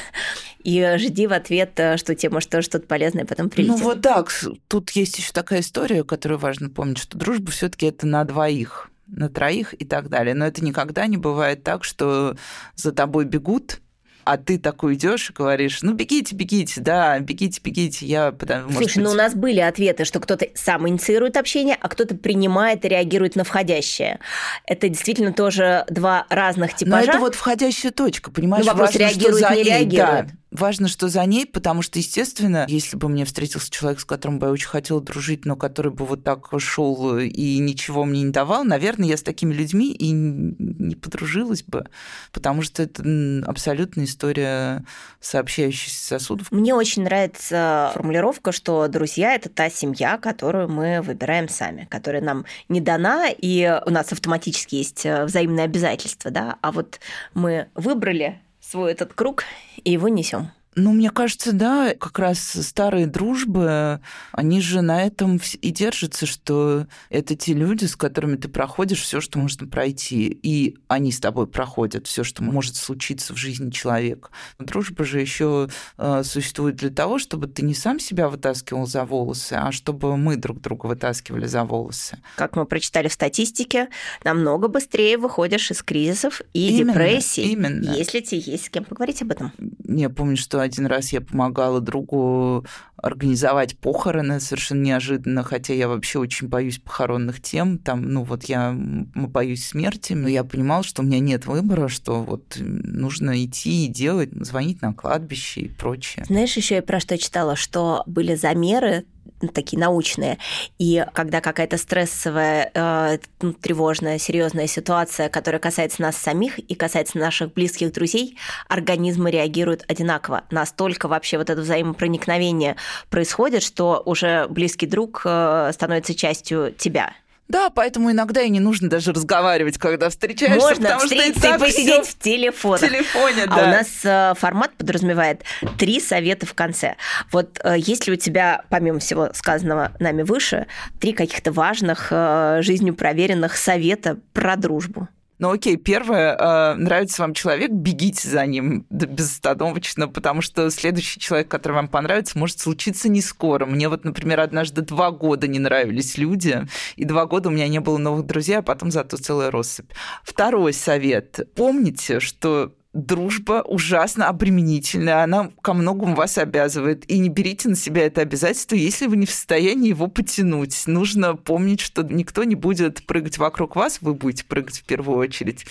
И жди в ответ, э, что тебе может тоже что-то полезное потом прилетит. Ну вот так. Тут есть еще такая история, которую важно помнить, что дружба все-таки это на двоих на троих и так далее. Но это никогда не бывает так, что за тобой бегут, а ты такой идешь и говоришь, ну бегите, бегите, да, бегите, бегите, я потому Слушай, быть... ну у нас были ответы, что кто-то сам инициирует общение, а кто-то принимает и реагирует на входящее. Это действительно тоже два разных типажа. Но это вот входящая точка, понимаешь? Ну, вопрос, Важно, реагирует, что за не реагирует. Да, важно, что за ней, потому что, естественно, если бы мне встретился человек, с которым бы я очень хотела дружить, но который бы вот так шел и ничего мне не давал, наверное, я с такими людьми и не подружилась бы, потому что это абсолютная история сообщающихся сосудов. Мне очень нравится формулировка, что друзья – это та семья, которую мы выбираем сами, которая нам не дана, и у нас автоматически есть взаимные обязательства, да, а вот мы выбрали свой этот круг и его несем. Ну, мне кажется, да, как раз старые дружбы, они же на этом и держатся, что это те люди, с которыми ты проходишь все, что можно пройти, и они с тобой проходят все, что может случиться в жизни человека. Дружба же еще э, существует для того, чтобы ты не сам себя вытаскивал за волосы, а чтобы мы друг друга вытаскивали за волосы. Как мы прочитали в статистике, намного быстрее выходишь из кризисов и именно, депрессий, именно. если тебе есть с кем поговорить об этом. Я помню, что один раз я помогала другу организовать похороны совершенно неожиданно, хотя я вообще очень боюсь похоронных тем. Там, ну вот я боюсь смерти, но я понимала, что у меня нет выбора, что вот нужно идти и делать, звонить на кладбище и прочее. Знаешь, еще я про что читала, что были замеры такие научные. И когда какая-то стрессовая, э, ну, тревожная, серьезная ситуация, которая касается нас самих и касается наших близких друзей, организмы реагируют одинаково. Настолько вообще вот это взаимопроникновение происходит, что уже близкий друг э, становится частью тебя. Да, поэтому иногда и не нужно даже разговаривать, когда встречаешься. Можно потому встретиться что и, и посидеть в телефоне. В телефоне, да. А у нас э, формат подразумевает три совета в конце. Вот э, есть ли у тебя, помимо всего сказанного нами выше, три каких-то важных, э, жизнью проверенных совета про дружбу? Ну окей, первое, э, нравится вам человек, бегите за ним безостановочно, потому что следующий человек, который вам понравится, может случиться не скоро. Мне вот, например, однажды два года не нравились люди, и два года у меня не было новых друзей, а потом зато целая россыпь. Второй совет. Помните, что дружба ужасно обременительная, она ко многому вас обязывает. И не берите на себя это обязательство, если вы не в состоянии его потянуть. Нужно помнить, что никто не будет прыгать вокруг вас, вы будете прыгать в первую очередь.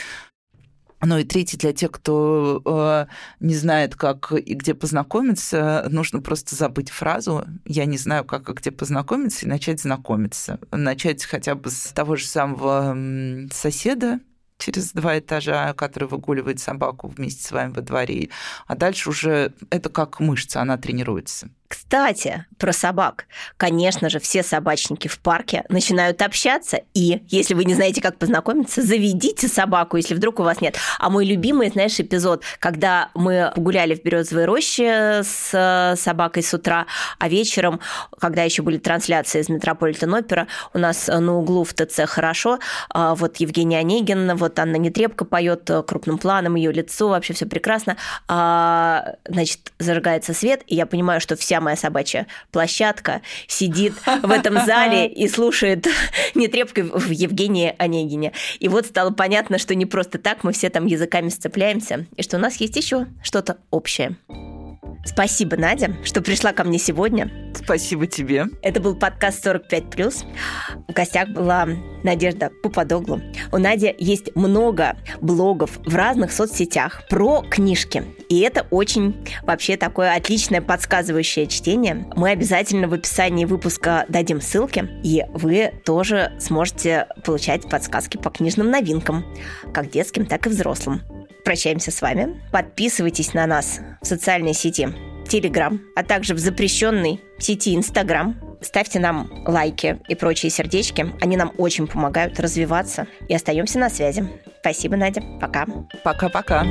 Ну и третий, для тех, кто э, не знает, как и где познакомиться, нужно просто забыть фразу «я не знаю, как и где познакомиться» и начать знакомиться. Начать хотя бы с того же самого соседа, через два этажа, который выгуливает собаку вместе с вами во дворе. А дальше уже это как мышца, она тренируется. Кстати, про собак. Конечно же, все собачники в парке начинают общаться, и если вы не знаете, как познакомиться, заведите собаку, если вдруг у вас нет. А мой любимый, знаешь, эпизод, когда мы гуляли в Березовой роще с э, собакой с утра, а вечером, когда еще были трансляции из Метрополитен Опера, у нас на углу в ТЦ хорошо, а вот Евгения Онегин, вот Анна Нетребко поет э, крупным планом, ее лицо, вообще все прекрасно. А, значит, зажигается свет, и я понимаю, что вся вся моя собачья площадка сидит в этом зале и слушает нетрепкой в Евгении Онегине. И вот стало понятно, что не просто так мы все там языками сцепляемся, и что у нас есть еще что-то общее. Спасибо, Надя, что пришла ко мне сегодня. Спасибо тебе. Это был подкаст 45+. В гостях была Надежда Пупадоглу. У Нади есть много блогов в разных соцсетях про книжки. И это очень вообще такое отличное подсказывающее чтение. Мы обязательно в описании выпуска дадим ссылки, и вы тоже сможете получать подсказки по книжным новинкам, как детским, так и взрослым прощаемся с вами. Подписывайтесь на нас в социальной сети Telegram, а также в запрещенной сети Instagram. Ставьте нам лайки и прочие сердечки. Они нам очень помогают развиваться. И остаемся на связи. Спасибо, Надя. Пока. Пока-пока.